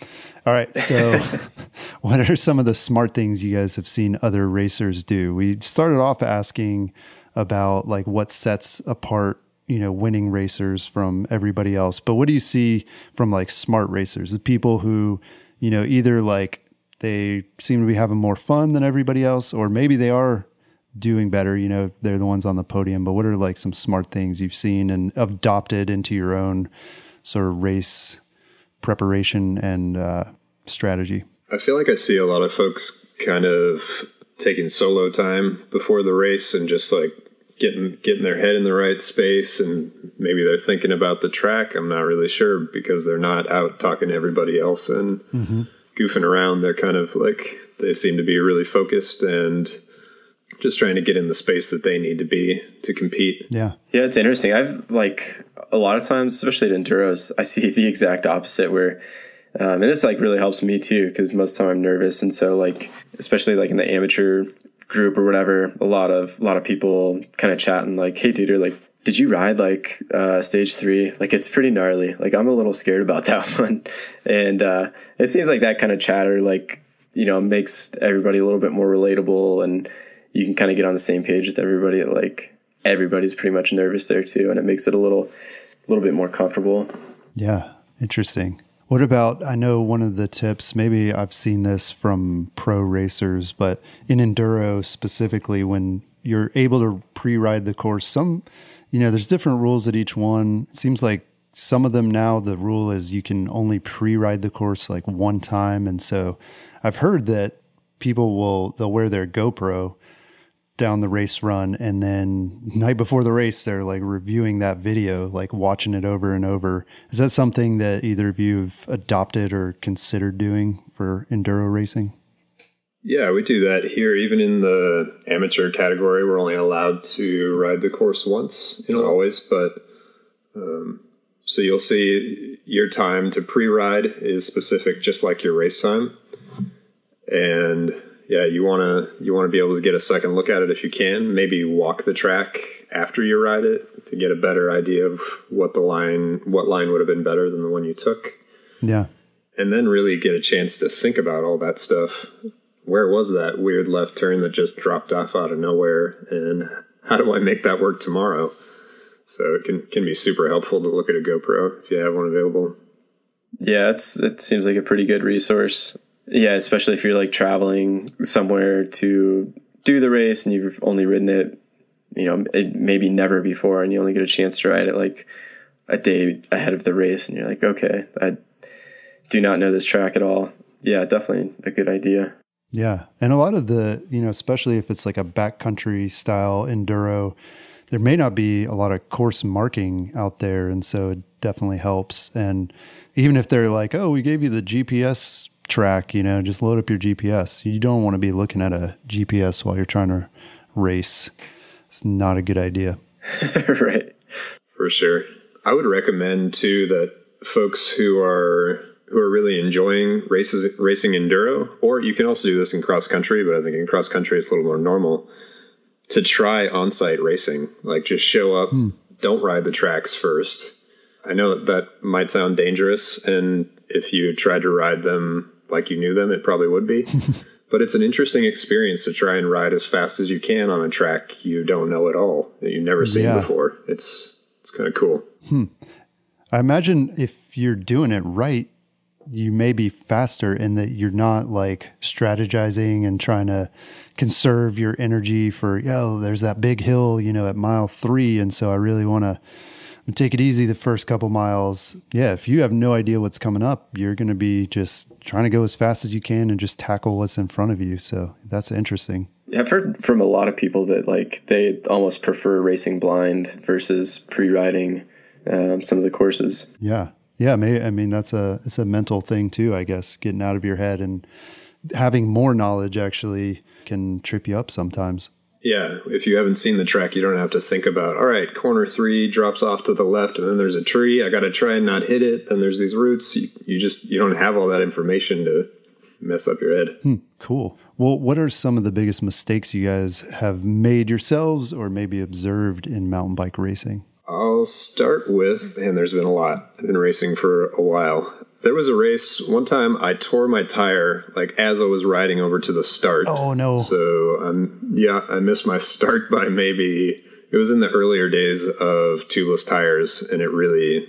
All right. So [LAUGHS] [LAUGHS] what are some of the smart things you guys have seen other racers do? We started off asking about like what sets apart you know winning racers from everybody else but what do you see from like smart racers the people who you know either like they seem to be having more fun than everybody else or maybe they are doing better you know they're the ones on the podium but what are like some smart things you've seen and adopted into your own sort of race preparation and uh, strategy I feel like I see a lot of folks kind of taking solo time before the race and just like getting getting their head in the right space and maybe they're thinking about the track. I'm not really sure because they're not out talking to everybody else and goofing around. They're kind of like they seem to be really focused and just trying to get in the space that they need to be to compete. yeah Yeah, it's interesting. I've like a lot of times, especially at enduros, I see the exact opposite where um, and this like really helps me too because most of the time I'm nervous, and so like especially like in the amateur group or whatever, a lot of a lot of people kind of chatting like, "Hey, dude, or like, did you ride like uh, stage three? Like, it's pretty gnarly. Like, I'm a little scared about [LAUGHS] that one." And uh, it seems like that kind of chatter like you know makes everybody a little bit more relatable, and you can kind of get on the same page with everybody. Like everybody's pretty much nervous there too, and it makes it a little a little bit more comfortable. Yeah, interesting. What about? I know one of the tips, maybe I've seen this from pro racers, but in enduro specifically, when you're able to pre ride the course, some, you know, there's different rules at each one. It seems like some of them now, the rule is you can only pre ride the course like one time. And so I've heard that people will, they'll wear their GoPro down the race run and then night before the race they're like reviewing that video like watching it over and over is that something that either of you have adopted or considered doing for enduro racing Yeah, we do that here. Even in the amateur category, we're only allowed to ride the course once, you know, always. But um, so you'll see your time to pre-ride is specific, just like your race time. And yeah, you want to you want to be able to get a second look at it if you can. Maybe walk the track after you ride it to get a better idea of what the line what line would have been better than the one you took yeah and then really get a chance to think about all that stuff. Where was that weird left turn that just dropped off out of nowhere, and how do I make that work tomorrow? So it can can be super helpful to look at a GoPro if you have one available. Yeah, it's it seems like a pretty good resource. Yeah, especially if you're like traveling somewhere to do the race and you've only ridden it, you know, it maybe never before, and you only get a chance to ride it like a day ahead of the race, and you're like, okay, I do not know this track at all. Yeah, definitely a good idea. yeah and a lot of the you know especially if it's like a backcountry style enduro there may not be a lot of course marking out there and so it definitely helps and even if they're like oh we gave you the gps track you know just load up your gps you don't want to be looking at a gps while you're trying to race it's not a good idea [LAUGHS] right. For sure. I would recommend too that folks who are who are really enjoying races racing enduro, or you can also do this in cross country, but I think in cross country it's a little more normal to try on site racing. Like just show up, hmm. don't ride the tracks first. I know that, that might sound dangerous, and if you tried to ride them like you knew them, it probably would be. [LAUGHS] but it's an interesting experience to try and ride as fast as you can on a track you don't know at all that you've never seen yeah. before. It's it's kind of cool. Hmm. I imagine if you're doing it right, you may be faster in that you're not like strategizing and trying to conserve your energy for, oh there's that big hill, you know, at mile three. And so I really want to take it easy the first couple miles. Yeah, if you have no idea what's coming up, you're going to be just trying to go as fast as you can and just tackle what's in front of you. So that's interesting. I've heard from a lot of people that like they almost prefer racing blind versus pre-riding um, some of the courses. Yeah, yeah. Maybe I mean that's a it's a mental thing too. I guess getting out of your head and having more knowledge actually can trip you up sometimes. Yeah, if you haven't seen the track, you don't have to think about, all right, corner three drops off to the left, and then there's a tree. I got to try and not hit it. Then there's these roots. You, you, just you don't have all that information to mess up your head. Hmm, cool. Well, what are some of the biggest mistakes you guys have made yourselves, or maybe observed in mountain bike racing? I'll start with, and there's been a lot. I've been racing for a while. There was a race one time I tore my tire like as I was riding over to the start. Oh no. So um yeah, I missed my start by maybe it was in the earlier days of tubeless tires and it really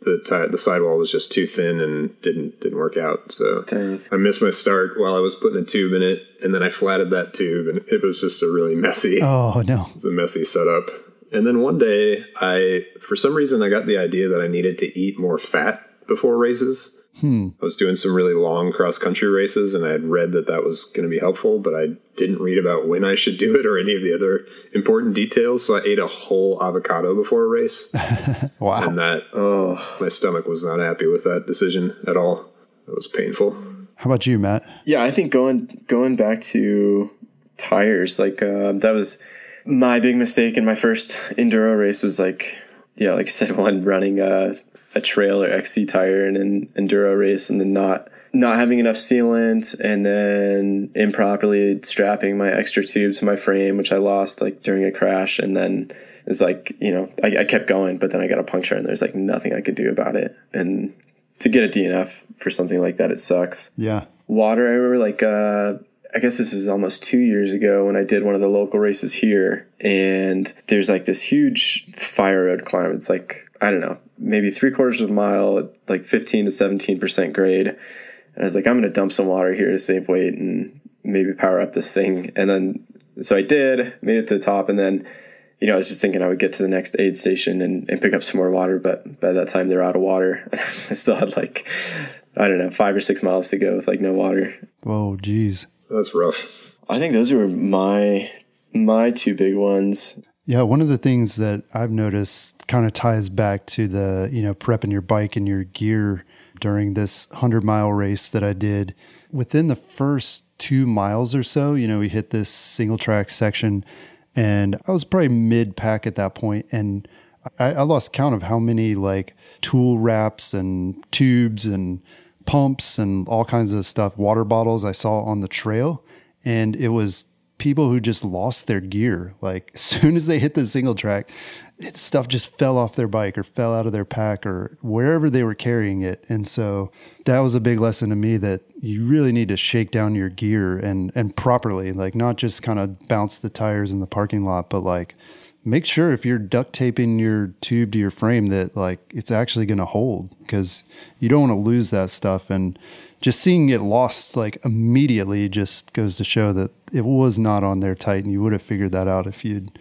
the tire, the sidewall was just too thin and didn't didn't work out. So Dang. I missed my start while I was putting a tube in it and then I flatted that tube and it was just a really messy. Oh no. It was a messy setup. And then one day I for some reason I got the idea that I needed to eat more fat before races. Hmm. I was doing some really long cross country races and I had read that that was going to be helpful, but I didn't read about when I should do it or any of the other important details. So I ate a whole avocado before a race. [LAUGHS] wow. And that, oh, my stomach was not happy with that decision at all. It was painful. How about you, Matt? Yeah, I think going going back to tires, like uh, that was my big mistake in my first enduro race was like, yeah, like I said, [LAUGHS] one running uh, a trail or XC tire in an enduro race and then not not having enough sealant and then improperly strapping my extra tube to my frame, which I lost like during a crash. And then it's like, you know, I, I kept going, but then I got a puncture and there's like nothing I could do about it. And to get a DNF for something like that, it sucks. Yeah. Water, I remember like, uh, I guess this was almost two years ago when I did one of the local races here. And there's like this huge fire road climb. It's like, I don't know, maybe three quarters of a mile, like 15 to 17% grade. And I was like, I'm going to dump some water here to save weight and maybe power up this thing. And then, so I did, made it to the top. And then, you know, I was just thinking I would get to the next aid station and, and pick up some more water. But by that time, they're out of water. [LAUGHS] I still had like, I don't know, five or six miles to go with like no water. Oh, geez. That's rough. I think those were my my two big ones. Yeah, one of the things that I've noticed kind of ties back to the, you know, prepping your bike and your gear during this 100 mile race that I did. Within the first two miles or so, you know, we hit this single track section and I was probably mid pack at that point and I, I lost count of how many like tool wraps and tubes and pumps and all kinds of stuff, water bottles I saw on the trail. And it was people who just lost their gear. Like [LAUGHS] as soon as they hit the single track, it, stuff just fell off their bike or fell out of their pack or wherever they were carrying it. And so that was a big lesson to me that you really need to shake down your gear and and properly, like not just kind of bounce the tires in the parking lot, but like make sure if you're duct taping your tube to your frame that like it's actually going to hold because you don't want to lose that stuff. And just seeing it lost like immediately just goes to show that it was not on there tight and you would have figured that out if you'd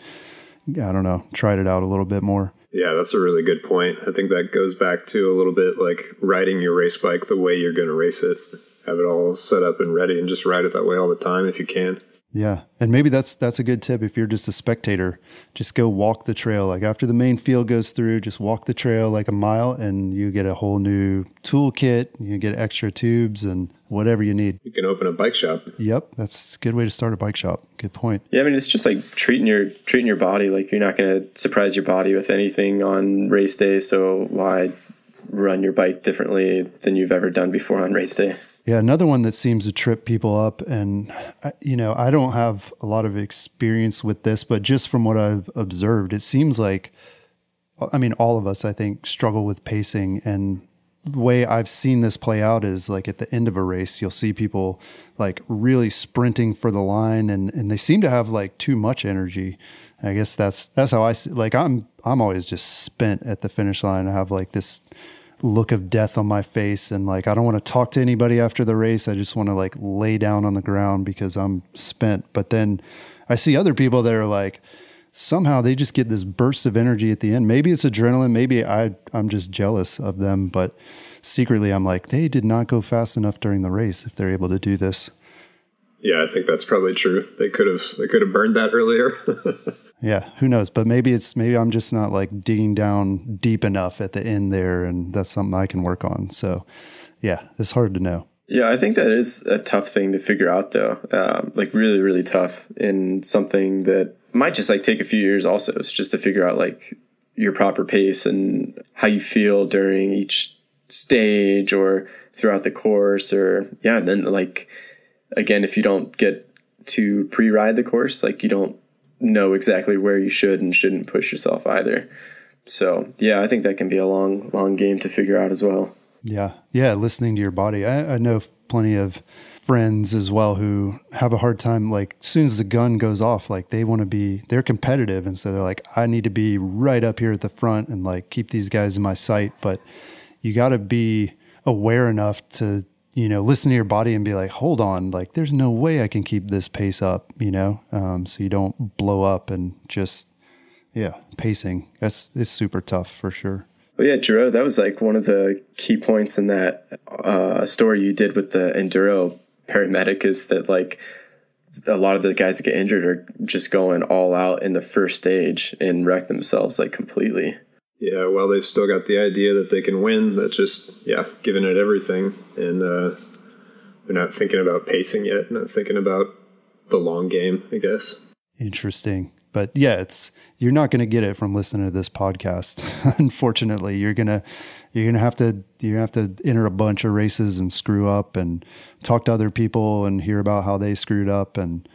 i don't know tried it out a little bit more. Yeah that's a really good point. I think that goes back to a little bit like riding your race bike the way you're going to race it. Have it all set up and ready and just ride it that way all the time if you can Yeah. And maybe that's that's a good tip if you're just a spectator. Just go walk the trail. Like after the main field goes through, just walk the trail like a mile and you get a whole new toolkit, you get extra tubes and whatever you need. You can open a bike shop. Yep, that's a good way to start a bike shop. Good point. Yeah, I mean it's just like treating your treating your body like you're not going to surprise your body with anything on race day, so why run your bike differently than you've ever done before on race day? Yeah, another one that seems to trip people up, and uh, you know, I don't have a lot of experience with this, but just from what I've observed, it seems like, uh, I mean, all of us, I think, struggle with pacing. And the way I've seen this play out is like at the end of a race, you'll see people like really sprinting for the line, and and they seem to have like too much energy. I guess that's that's how I see. Like I'm I'm always just spent at the finish line. I have like this look of death on my face and like I don't want to talk to anybody after the race. I just want to like lay down on the ground because I'm spent. But then I see other people that are like somehow they just get this burst of energy at the end. Maybe it's adrenaline, maybe I I'm just jealous of them, but secretly I'm like they did not go fast enough during the race if they're able to do this. Yeah, I think that's probably true. They could have they could have burned that earlier. [LAUGHS] Yeah, who knows? But maybe it's maybe I'm just not like digging down deep enough at the end there, and that's something I can work on. So, yeah, it's hard to know. Yeah, I think that is a tough thing to figure out, though. Um, like really, really tough, in something that might just like take a few years. Also, it's just to figure out like your proper pace and how you feel during each stage or throughout the course, or yeah, and then like again, if you don't get to pre-ride the course, like you don't know exactly where you should and shouldn't push yourself either. So yeah, I think that can be a long, long game to figure out as well. Yeah, yeah, listening to your body. I, I know plenty of friends as well who have a hard time. Like as soon as the gun goes off, like they want to be, they're competitive, and so they're like, I need to be right up here at the front and like keep these guys in my sight. But you got to be aware enough to you know, listen to your body and be like, hold on, like there's no way I can keep this pace up, you know, um, so you don't blow up and just, yeah, pacing. That's it's super tough for sure. Well, yeah, Giro, that was like one of the key points in that uh, story you did with the enduro paramedic is that like a lot of the guys that get injured are just going all out in the first stage and wreck themselves like completely. Yeah, well, they've still got the idea that they can win. that just yeah, giving it everything, and uh, they're not thinking about pacing yet. Not thinking about the long game, I guess. Interesting, but yeah, it's you're not going to get it from listening to this podcast. [LAUGHS] Unfortunately, you're gonna you're gonna have to you have to enter a bunch of races and screw up and talk to other people and hear about how they screwed up, and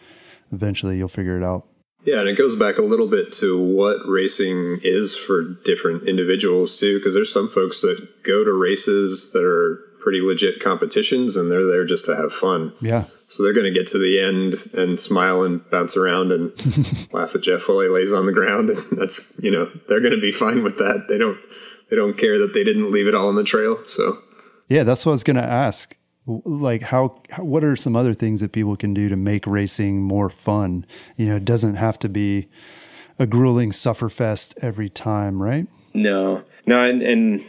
eventually you'll figure it out. Yeah, and it goes back a little bit to what racing is for different individuals too, because there's some folks that go to races that are pretty legit competitions and they're there just to have fun. Yeah. So they're going to get to the end and smile and bounce around and [LAUGHS] laugh at Jeff while he lays on the ground. And that's, you know, they're going to be fine with that. They don't, they don't care that they didn't leave it all on the trail. So, yeah, that's what I was going to ask like how, what are some other things that people can do to make racing more fun? You know it doesn't have to be a grueling sufferfest every time right? No. No and, and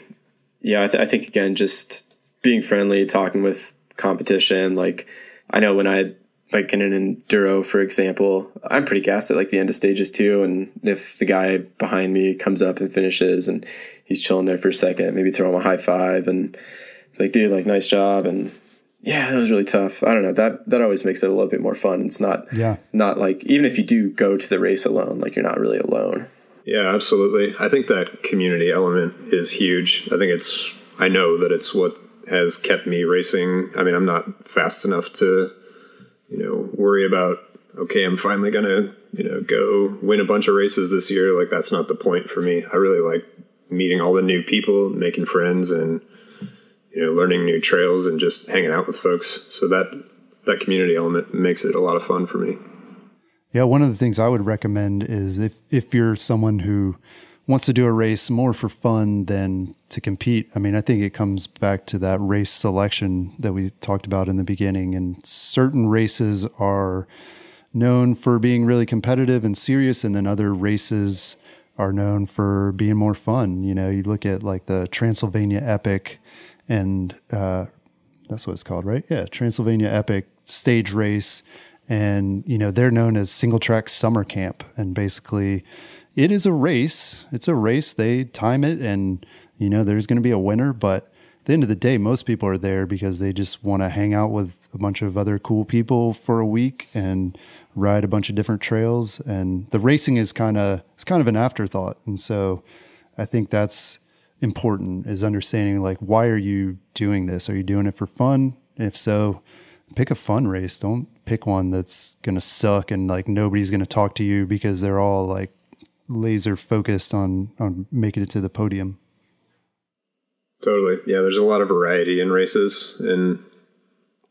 yeah I, th- I think again just being friendly talking with competition like i know when i like in an enduro for example i'm pretty gassed at like the end of stages too and if the guy behind me comes up and finishes and he's chilling there for a second maybe throw him a high five and like dude like nice job and yeah, that was really tough. I don't know. That that always makes it a little bit more fun. It's not yeah, not like even if you do go to the race alone, like you're not really alone. Yeah, absolutely. I think that community element is huge. I think it's I know that it's what has kept me racing. I mean, I'm not fast enough to, you know, worry about okay, I'm finally going to, you know, go win a bunch of races this year. Like that's not the point for me. I really like meeting all the new people, making friends and you know, learning new trails and just hanging out with folks. So that that community element makes it a lot of fun for me. Yeah, one of the things I would recommend is if if you're someone who wants to do a race more for fun than to compete. I mean, I think it comes back to that race selection that we talked about in the beginning. And certain races are known for being really competitive and serious, and then other races are known for being more fun. You know, you look at like the Transylvania Epic and uh, that's what it's called, right? Yeah, Transylvania Epic stage race and you know they're known as Single Track Summer Camp, and basically, it is a race. It's a race. They time it, and you know there's going to be a winner, but at the end of the day, most people are there because they just want to hang out with a bunch of other cool people for a week and ride a bunch of different trails. And the racing is kind of it's kind of an afterthought, and so I think that's important is understanding like why are you doing this? Are you doing it for fun? If so, pick a fun race. Don't pick one that's gonna suck and like nobody's gonna talk to you because they're all like laser focused on on making it to the podium. Totally. Yeah, there's a lot of variety in races and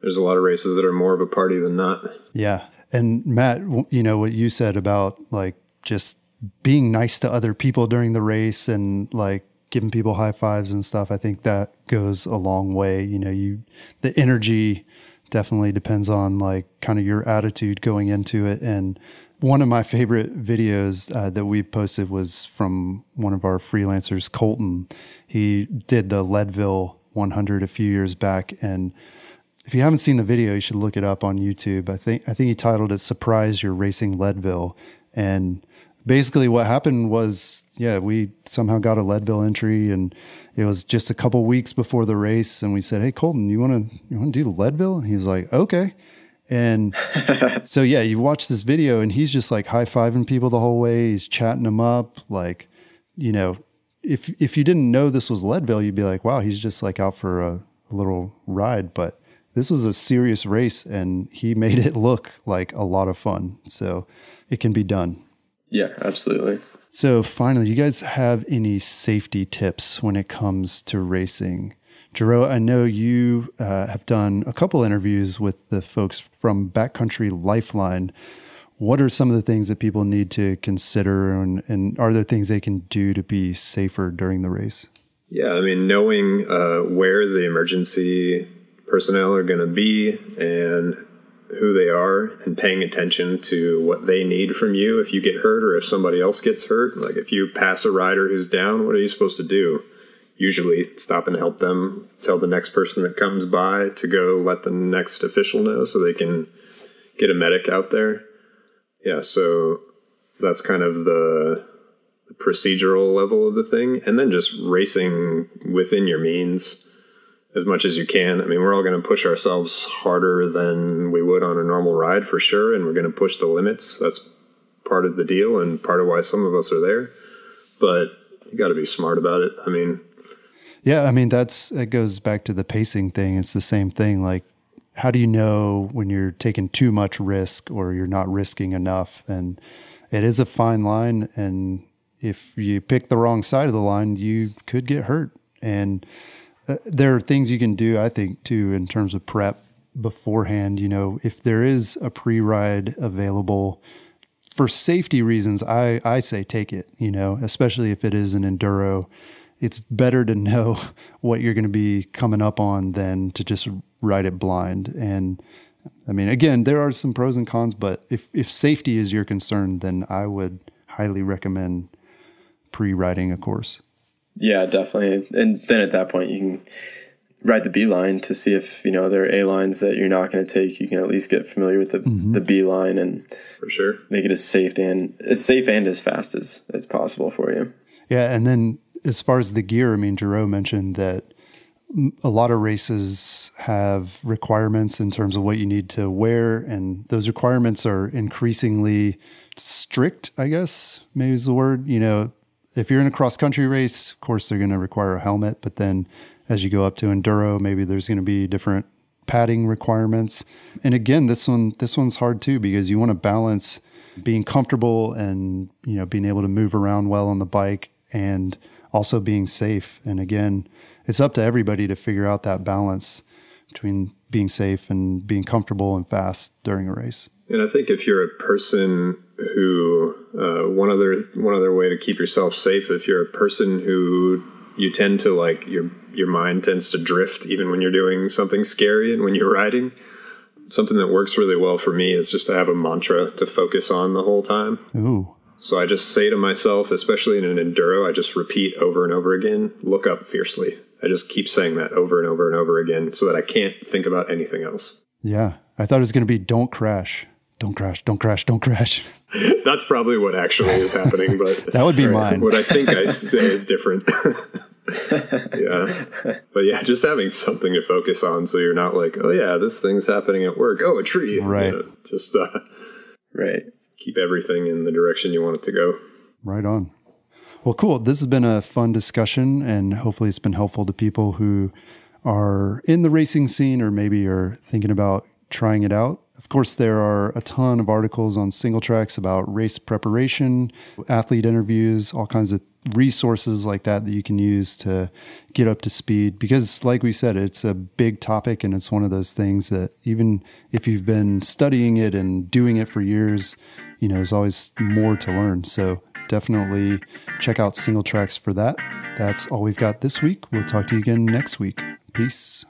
there's a lot of races that are more of a party than not. Yeah. And Matt, you know what you said about like just being nice to other people during the race and like giving people high fives and stuff. I think that goes a long way. You know, you the energy definitely depends on like kind of your attitude going into it. And one of my favorite videos uh, that we've posted was from one of our freelancers, Colton. He did the Leadville 100 a few years back, and if you haven't seen the video, you should look it up on YouTube. I think I think he titled it "Surprise You're Racing Leadville," and basically what happened was yeah we somehow got a leadville entry and it was just a couple weeks before the race and we said hey colton you want to you want to do leadville? And he's like okay. And [LAUGHS] so yeah you watch this video and he's just like high-fiving people the whole way. He's chatting them up like you know if if you didn't know this was leadville you'd be like wow he's just like out for a, a little ride. But this was a serious race and he [LAUGHS] made it look like a lot of fun so it can be done. Yeah, absolutely. So, finally, you guys have any safety tips when it comes to racing? Jero, I know you uh, have done a couple interviews with the folks from Backcountry Lifeline. What are some of the things that people need to consider, and, and are there things they can do to be safer during the race? Yeah, I mean, knowing uh, where the emergency personnel are going to be and who they are and paying attention to what they need from you if you get hurt or if somebody else gets hurt. Like if you pass a rider who's down, what are you supposed to do? Usually stop and help them, tell the next person that comes by to go let the next official know so they can get a medic out there. Yeah, so that's kind of the, procedural level of the thing. And then just racing within your means as much as you can. I mean, we're all going to push ourselves harder than we would on a normal ride for sure, and we're going to push the limits. That's part of the deal and part of why some of us are there. But you got to be smart about it. I mean, yeah, I mean that's it goes back to the pacing thing. It's the same thing. Like, how do you know when you're taking too much risk or you're not risking enough? And it is a fine line. And if you pick the wrong side of the line, you could get hurt. And uh, there are things you can do, I think, too, in terms of prep beforehand. You know, if there is a pre ride available for safety reasons, I, I say take it, you know, especially if it is an enduro. It's better to know [LAUGHS] what you're going to be coming up on than to just ride it blind. And I mean, again, there are some pros and cons, but if, if safety is your concern, then I would highly recommend pre riding a course. Yeah, definitely. And then at that point, you can ride the B line to see if you know there are A lines that you're not going to take. You can at least get familiar with the mm-hmm. the B line and for sure make it as safe and as safe and as fast as as possible for you. Yeah, and then as far as the gear, I mean, Jerome mentioned that a lot of races have requirements in terms of what you need to wear, and those requirements are increasingly strict. I guess maybe is the word. You know, if you're in a cross country race, of course they're going to require a helmet, but then as you go up to enduro, maybe there's going to be different padding requirements. And again, this one this one's hard too because you want to balance being comfortable and you know being able to move around well on the bike and also being safe. And again, it's up to everybody to figure out that balance between being safe and being comfortable and fast during a race. And I think if you're a person who uh, one other one other way to keep yourself safe, if you're a person who you tend to like your your mind tends to drift even when you're doing something scary and when you're riding. Something that works really well for me is just to have a mantra to focus on the whole time. Ooh. So I just say to myself, especially in an enduro, I just repeat over and over again, look up fiercely. I just keep saying that over and over and over again so that I can't think about anything else. Yeah. I thought it was going to be don't crash. don't crash, don't crash, don't crash. [LAUGHS] [LAUGHS] That's probably what actually is happening, but [LAUGHS] that would be mine. What I think I say is different. [LAUGHS] yeah. But yeah, just having something to focus on so you're not like, oh yeah, this thing's happening at work. Oh, a tree. Right. You know, just uh, right. keep everything in the direction you want it to go. Right on. Well, cool. This has been a fun discussion, and hopefully, it's been helpful to people who are in the racing scene or maybe are thinking about trying it out. Of course, there are a ton of articles on Singletracks about race preparation, athlete interviews, all kinds of resources like that that you can use to get up to speed. Because, like we said, it's a big topic and it's one of those things that even if you've been studying it and doing it for years, you know, there's always more to learn. So, definitely check out Singletracks for that. That's all we've got this week. We'll talk to you again next week. Peace.